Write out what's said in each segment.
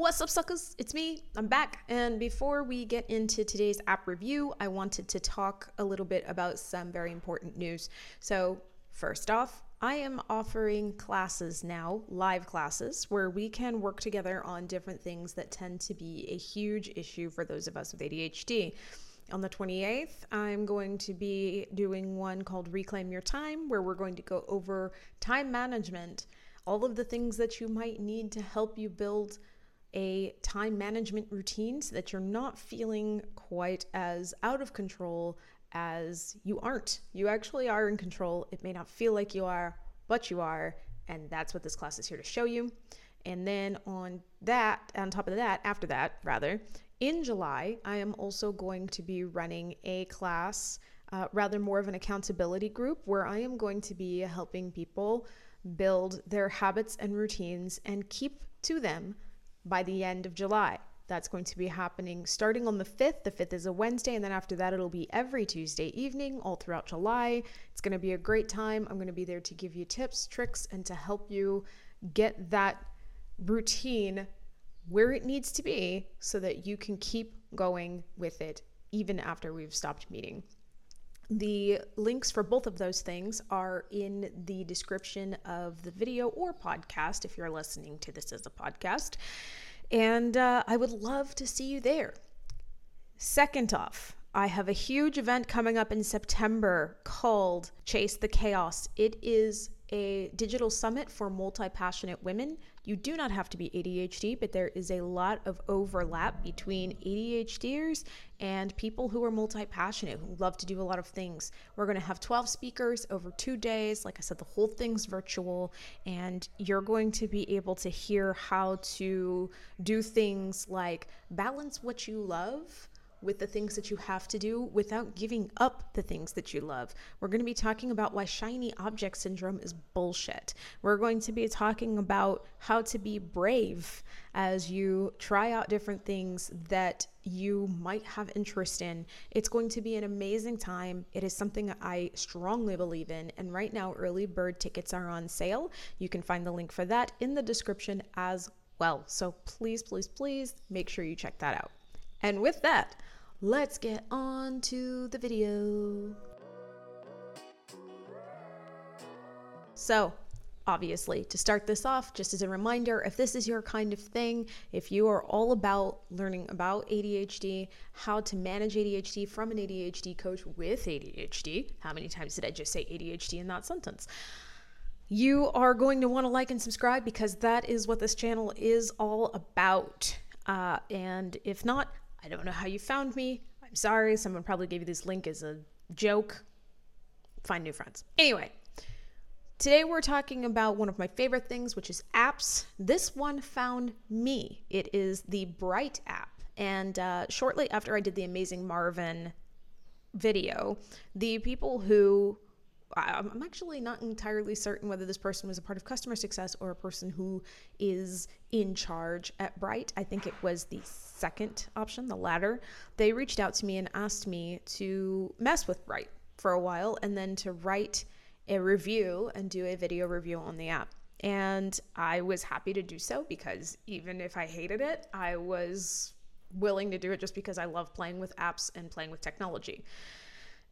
What's up, suckers? It's me. I'm back. And before we get into today's app review, I wanted to talk a little bit about some very important news. So, first off, I am offering classes now, live classes, where we can work together on different things that tend to be a huge issue for those of us with ADHD. On the 28th, I'm going to be doing one called Reclaim Your Time, where we're going to go over time management, all of the things that you might need to help you build a time management routine so that you're not feeling quite as out of control as you aren't. You actually are in control. It may not feel like you are, but you are. And that's what this class is here to show you. And then on that, on top of that, after that, rather, in July, I am also going to be running a class, uh, rather more of an accountability group, where I am going to be helping people build their habits and routines and keep to them by the end of July. That's going to be happening starting on the 5th. The 5th is a Wednesday, and then after that, it'll be every Tuesday evening all throughout July. It's going to be a great time. I'm going to be there to give you tips, tricks, and to help you get that routine where it needs to be so that you can keep going with it even after we've stopped meeting. The links for both of those things are in the description of the video or podcast if you're listening to this as a podcast. And uh, I would love to see you there. Second off, I have a huge event coming up in September called Chase the Chaos. It is a digital summit for multi passionate women. You do not have to be ADHD, but there is a lot of overlap between ADHDers and people who are multi passionate, who love to do a lot of things. We're going to have 12 speakers over two days. Like I said, the whole thing's virtual, and you're going to be able to hear how to do things like balance what you love with the things that you have to do without giving up the things that you love. We're going to be talking about why shiny object syndrome is bullshit. We're going to be talking about how to be brave as you try out different things that you might have interest in. It's going to be an amazing time. It is something I strongly believe in. And right now, early bird tickets are on sale. You can find the link for that in the description as well. So please, please, please make sure you check that out. And with that, let's get on to the video. So, obviously, to start this off, just as a reminder, if this is your kind of thing, if you are all about learning about ADHD, how to manage ADHD from an ADHD coach with ADHD, how many times did I just say ADHD in that sentence? You are going to want to like and subscribe because that is what this channel is all about. Uh, and if not, I don't know how you found me. I'm sorry. Someone probably gave you this link as a joke. Find new friends. Anyway, today we're talking about one of my favorite things, which is apps. This one found me. It is the Brite app. And uh, shortly after I did the Amazing Marvin video, the people who I'm actually not entirely certain whether this person was a part of customer success or a person who is in charge at Brite. I think it was the second option, the latter. They reached out to me and asked me to mess with Brite for a while and then to write a review and do a video review on the app. And I was happy to do so because even if I hated it, I was willing to do it just because I love playing with apps and playing with technology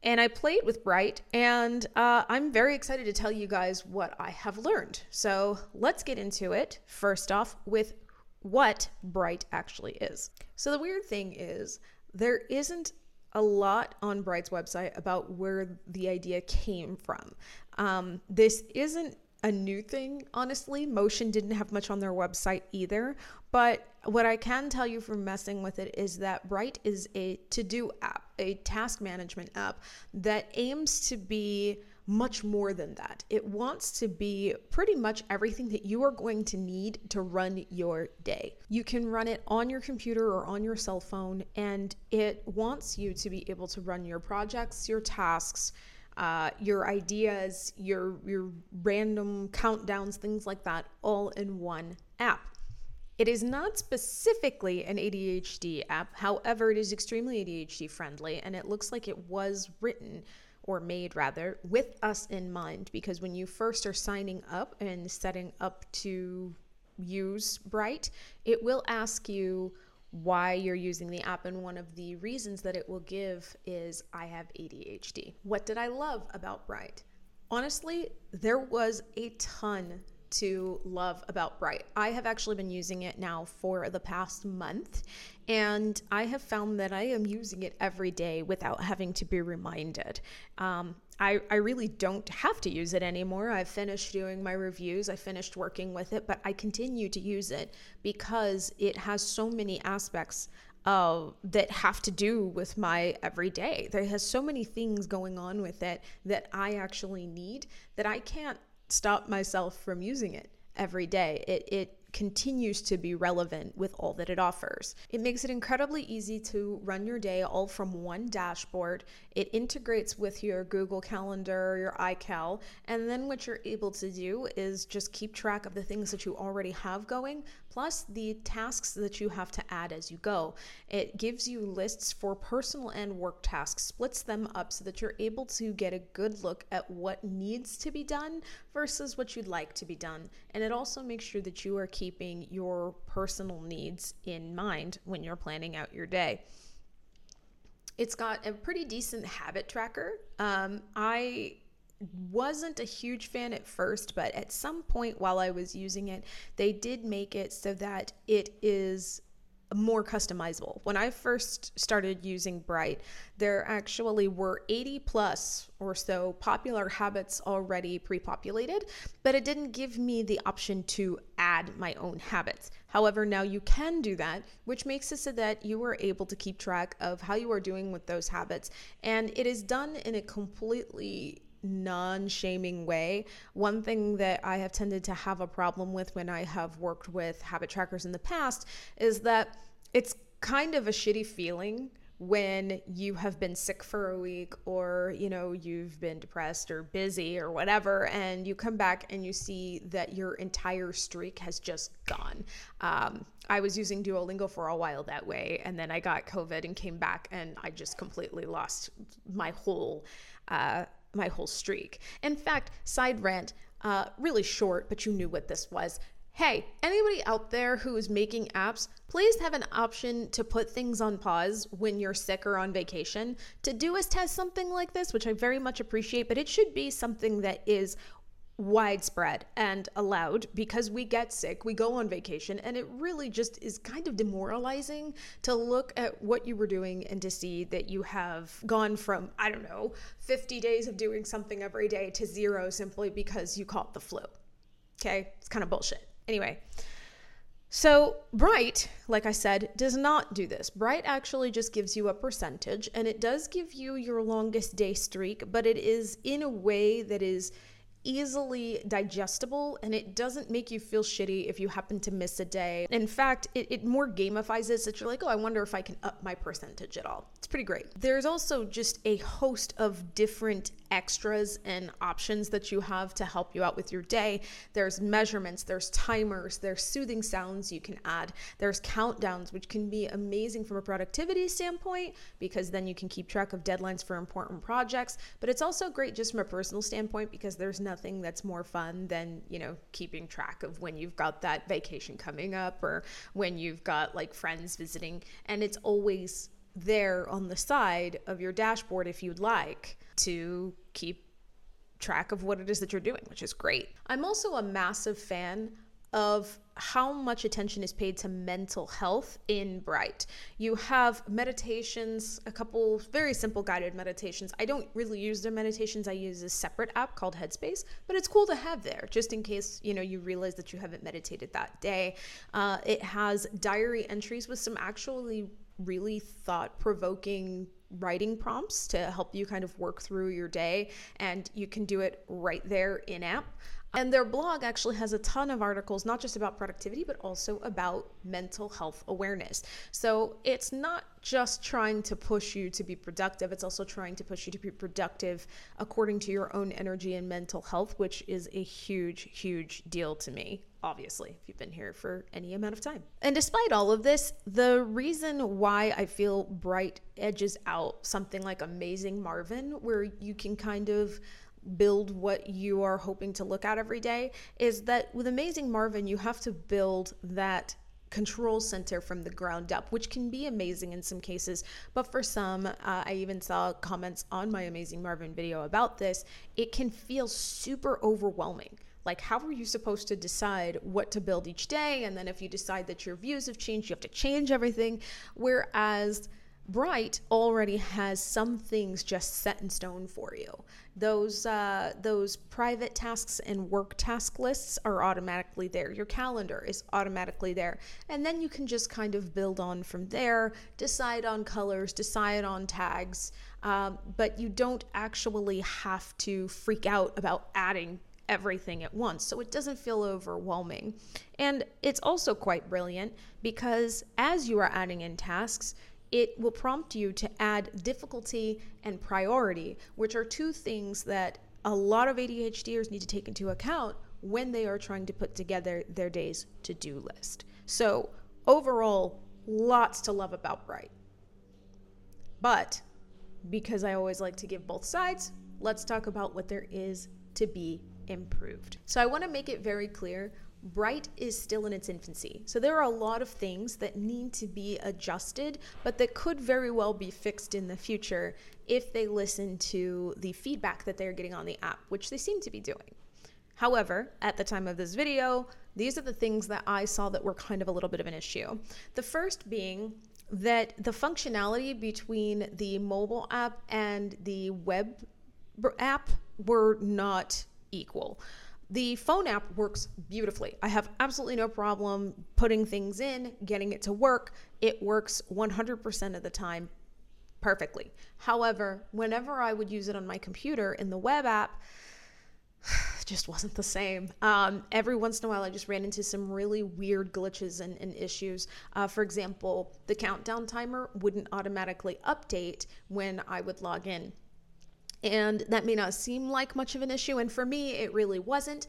and I played with Brite, and uh, I'm very excited to tell you guys what I have learned. So let's get into it. First off, with what Brite actually is. So the weird thing is, there isn't a lot on Brite's website about where the idea came from. Um, this isn't a new thing, honestly. Motion didn't have much on their website either. But what I can tell you from messing with it is that Brite is a to do app, a task management app that aims to be much more than that. It wants to be pretty much everything that you are going to need to run your day. You can run it on your computer or on your cell phone, and it wants you to be able to run your projects, your tasks uh, your ideas, your your random countdowns, things like that, all in one app. It is not specifically an ADHD app, however, it is extremely ADHD friendly, and it looks like it was written or made rather with us in mind because when you first are signing up and setting up to use Brite, it will ask you why you're using the app. And one of the reasons that it will give is I have ADHD. What did I love about Brite? Honestly, there was a ton to love about Brite. I have actually been using it now for the past month, and I have found that I am using it every day without having to be reminded. Um, I, I really don't have to use it anymore. I've finished doing my reviews, I finished working with it, but I continue to use it because it has so many aspects uh, that have to do with my everyday. There has so many things going on with it that I actually need that I can't stop myself from using it every day. It, it continues to be relevant with all that it offers. It makes it incredibly easy to run your day all from one dashboard. It integrates with your Google Calendar, your iCal, and then what you're able to do is just keep track of the things that you already have going, plus the tasks that you have to add as you go. It gives you lists for personal and work tasks, splits them up so that you're able to get a good look at what needs to be done versus what you'd like to be done. And it also makes sure that you are keeping your personal needs in mind when you're planning out your day. It's got a pretty decent habit tracker. Um, I wasn't a huge fan at first, but at some point while I was using it, they did make it so that it is more customizable. When I first started using Brite, there actually were 80 plus or so popular habits already pre populated, but it didn't give me the option to add my own habits. However, now you can do that, which makes it so that you are able to keep track of how you are doing with those habits. And it is done in a completely non shaming way. One thing that I have tended to have a problem with when I have worked with habit trackers in the past is that it's kind of a shitty feeling when you have been sick for a week or you know you've been depressed or busy or whatever and you come back and you see that your entire streak has just gone um, i was using duolingo for a while that way and then i got covid and came back and i just completely lost my whole uh, my whole streak. In fact, side rant, uh, really short, but you knew what this was. Hey, anybody out there who is making apps, please have an option to put things on pause when you're sick or on vacation. To do is test something like this, which I very much appreciate, but it should be something that is widespread and allowed because we get sick, we go on vacation, and it really just is kind of demoralizing to look at what you were doing and to see that you have gone from, I don't know, 50 days of doing something every day to zero simply because you caught the flu. Okay? It's kind of bullshit. Anyway. So, Brite, like I said, does not do this. Brite actually just gives you a percentage and it does give you your longest day streak, but it is in a way that is easily digestible and it doesn't make you feel shitty if you happen to miss a day. In fact, it, it more gamifies it so that you're like, oh, I wonder if I can up my percentage at all. Pretty great. There's also just a host of different extras and options that you have to help you out with your day. There's measurements, there's timers, there's soothing sounds you can add, there's countdowns, which can be amazing from a productivity standpoint because then you can keep track of deadlines for important projects. But it's also great just from a personal standpoint because there's nothing that's more fun than, you know, keeping track of when you've got that vacation coming up or when you've got like friends visiting. And it's always there on the side of your dashboard if you'd like to keep track of what it is that you're doing, which is great. I'm also a massive fan of how much attention is paid to mental health in Brite. You have meditations, a couple very simple guided meditations. I don't really use their meditations. I use a separate app called Headspace, but it's cool to have there just in case, you know, you realize that you haven't meditated that day. Uh, it has diary entries with some actually really thought provoking writing prompts to help you kind of work through your day. And you can do it right there in app. And their blog actually has a ton of articles, not just about productivity, but also about mental health awareness. So it's not just trying to push you to be productive, it's also trying to push you to be productive according to your own energy and mental health, which is a huge, huge deal to me obviously, if you've been here for any amount of time. And despite all of this, the reason why I feel Brite edges out something like Amazing Marvin, where you can kind of build what you are hoping to look at every day is that with Amazing Marvin, you have to build that control center from the ground up, which can be amazing in some cases. But for some, uh, I even saw comments on my Amazing Marvin video about this. It can feel super overwhelming. Like, how are you supposed to decide what to build each day? And then if you decide that your views have changed, you have to change everything. Whereas Brite already has some things just set in stone for you. Those uh, those private tasks and work task lists are automatically there. Your calendar is automatically there, and then you can just kind of build on from there. Decide on colors, decide on tags, um, but you don't actually have to freak out about adding everything at once. So it doesn't feel overwhelming. And it's also quite brilliant because as you are adding in tasks, it will prompt you to add difficulty and priority, which are two things that a lot of ADHDers need to take into account when they are trying to put together their day's to do list. So, overall, lots to love about Brite. But because I always like to give both sides, let's talk about what there is to be improved. So, I want to make it very clear Brite is still in its infancy. So there are a lot of things that need to be adjusted, but that could very well be fixed in the future if they listen to the feedback that they're getting on the app, which they seem to be doing. However, at the time of this video, these are the things that I saw that were kind of a little bit of an issue. The first being that the functionality between the mobile app and the web app were not equal. The phone app works beautifully. I have absolutely no problem putting things in, getting it to work. It works 100% of the time perfectly. However, whenever I would use it on my computer in the web app, just wasn't the same. Um, every once in a while, I just ran into some really weird glitches and, and issues. Uh, for example, the countdown timer wouldn't automatically update when I would log in. And that may not seem like much of an issue. And for me, it really wasn't.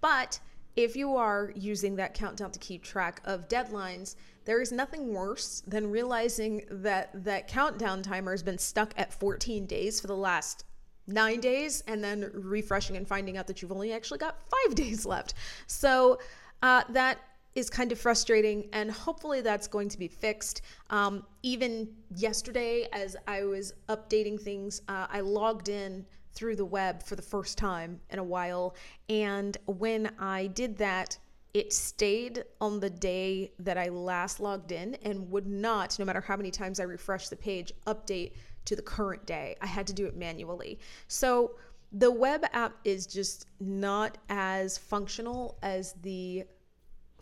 But if you are using that countdown to keep track of deadlines, there is nothing worse than realizing that that countdown timer has been stuck at 14 days for the last nine days and then refreshing and finding out that you've only actually got five days left. So uh, that is kind of frustrating, and hopefully that's going to be fixed. Um, even yesterday, as I was updating things, uh, I logged in through the web for the first time in a while, and when I did that, it stayed on the day that I last logged in and would not, no matter how many times I refreshed the page, update to the current day. I had to do it manually. So the web app is just not as functional as the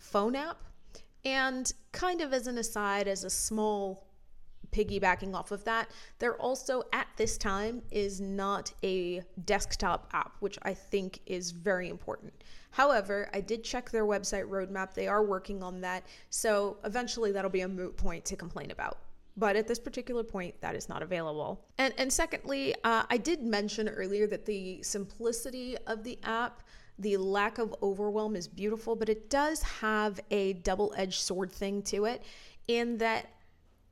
phone app. And kind of as an aside, as a small piggybacking off of that, there also at this time is not a desktop app, which I think is very important. However, I did check their website roadmap. They are working on that. So eventually that'll be a moot point to complain about. But at this particular point, that is not available. And, and secondly, uh, I did mention earlier that the simplicity of the app the lack of overwhelm is beautiful, but it does have a double edged sword thing to it in that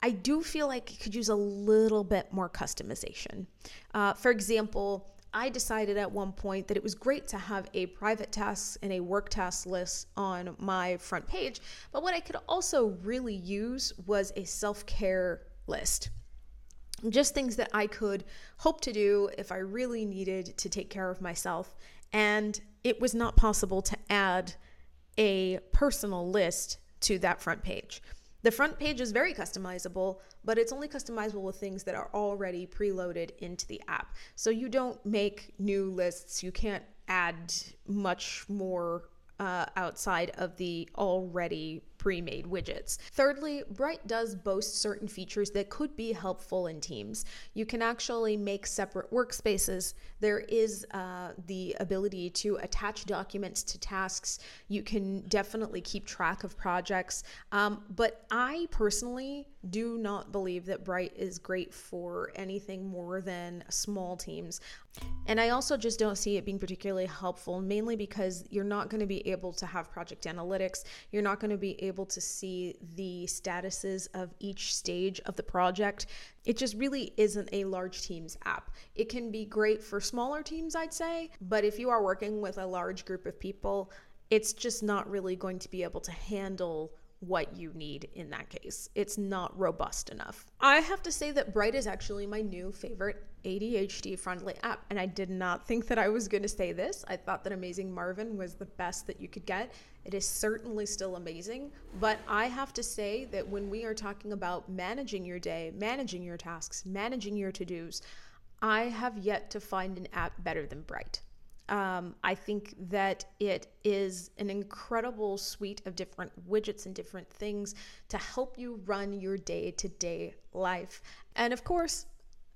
I do feel like it could use a little bit more customization. Uh, for example, I decided at one point that it was great to have a private tasks and a work task list on my front page, but what I could also really use was a self care list. Just things that I could hope to do if I really needed to take care of myself. And it was not possible to add a personal list to that front page. The front page is very customizable, but it's only customizable with things that are already preloaded into the app. So you don't make new lists, you can't add much more uh, outside of the already pre made widgets. Thirdly, Brite does boast certain features that could be helpful in teams. You can actually make separate workspaces. There is uh, the ability to attach documents to tasks. You can definitely keep track of projects. Um, but I personally do not believe that Brite is great for anything more than small teams. And I also just don't see it being particularly helpful, mainly because you're not going to be able to have project analytics. You're not going to be able to see the statuses of each stage of the project. It just really isn't a large teams app. It can be great for smaller teams, I'd say, but if you are working with a large group of people, it's just not really going to be able to handle what you need in that case. It's not robust enough. I have to say that Brite is actually my new favorite ADHD friendly app, and I did not think that I was going to say this. I thought that Amazing Marvin was the best that you could get. It is certainly still amazing, but I have to say that when we are talking about managing your day, managing your tasks, managing your to dos, I have yet to find an app better than Brite. Um, I think that it is an incredible suite of different widgets and different things to help you run your day to day life. And of course,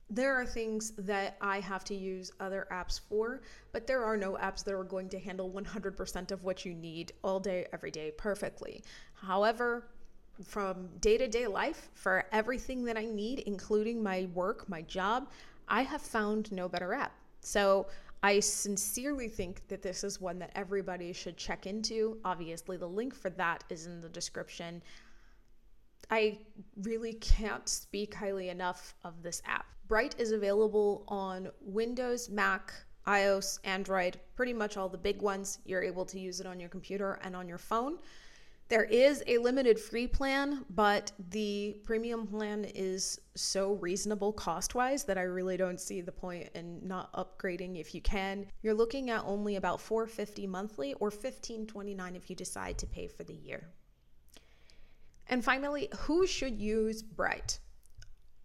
there are things that I have to use other apps for, but there are no apps that are going to handle 100% of what you need all day, every day perfectly. However, from day to day life, for everything that I need, including my work, my job, I have found no better app. So I sincerely think that this is one that everybody should check into. Obviously, the link for that is in the description. I really can't speak highly enough of this app. Brite is available on Windows, Mac, iOS, Android, pretty much all the big ones. You're able to use it on your computer and on your phone. There is a limited free plan, but the premium plan is so reasonable cost wise that I really don't see the point in not upgrading if you can. You're looking at only about 450 monthly or 1529 if you decide to pay for the year. And finally, who should use Brite?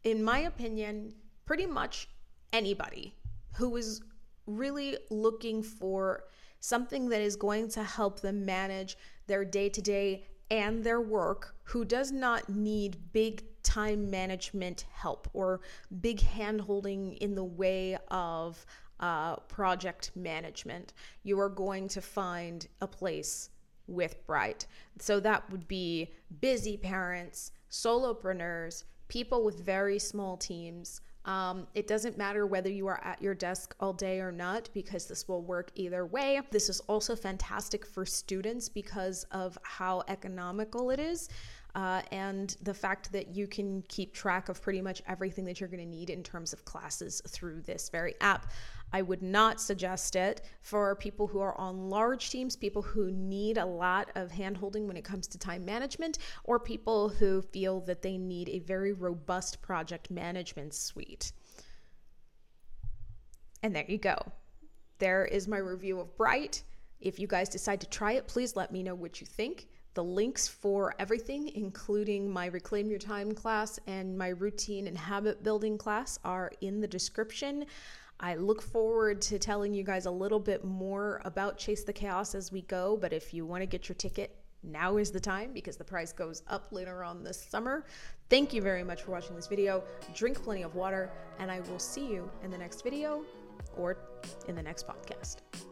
In my opinion, pretty much anybody who is really looking for something that is going to help them manage their day to day and their work who does not need big time management help or big hand holding in the way of uh, project management. You are going to find a place with Brite. So that would be busy parents, solopreneurs, people with very small teams um, it doesn't matter whether you are at your desk all day or not, because this will work either way. This is also fantastic for students because of how economical it is. Uh, and the fact that you can keep track of pretty much everything that you're going to need in terms of classes through this very app. I would not suggest it for people who are on large teams, people who need a lot of handholding when it comes to time management, or people who feel that they need a very robust project management suite. And there you go. There is my review of Brite. If you guys decide to try it, please let me know what you think. The links for everything, including my Reclaim Your Time class and my routine and habit building class, are in the description. I look forward to telling you guys a little bit more about Chase the Chaos as we go. But if you want to get your ticket, now is the time because the price goes up later on this summer. Thank you very much for watching this video. Drink plenty of water, and I will see you in the next video or in the next podcast.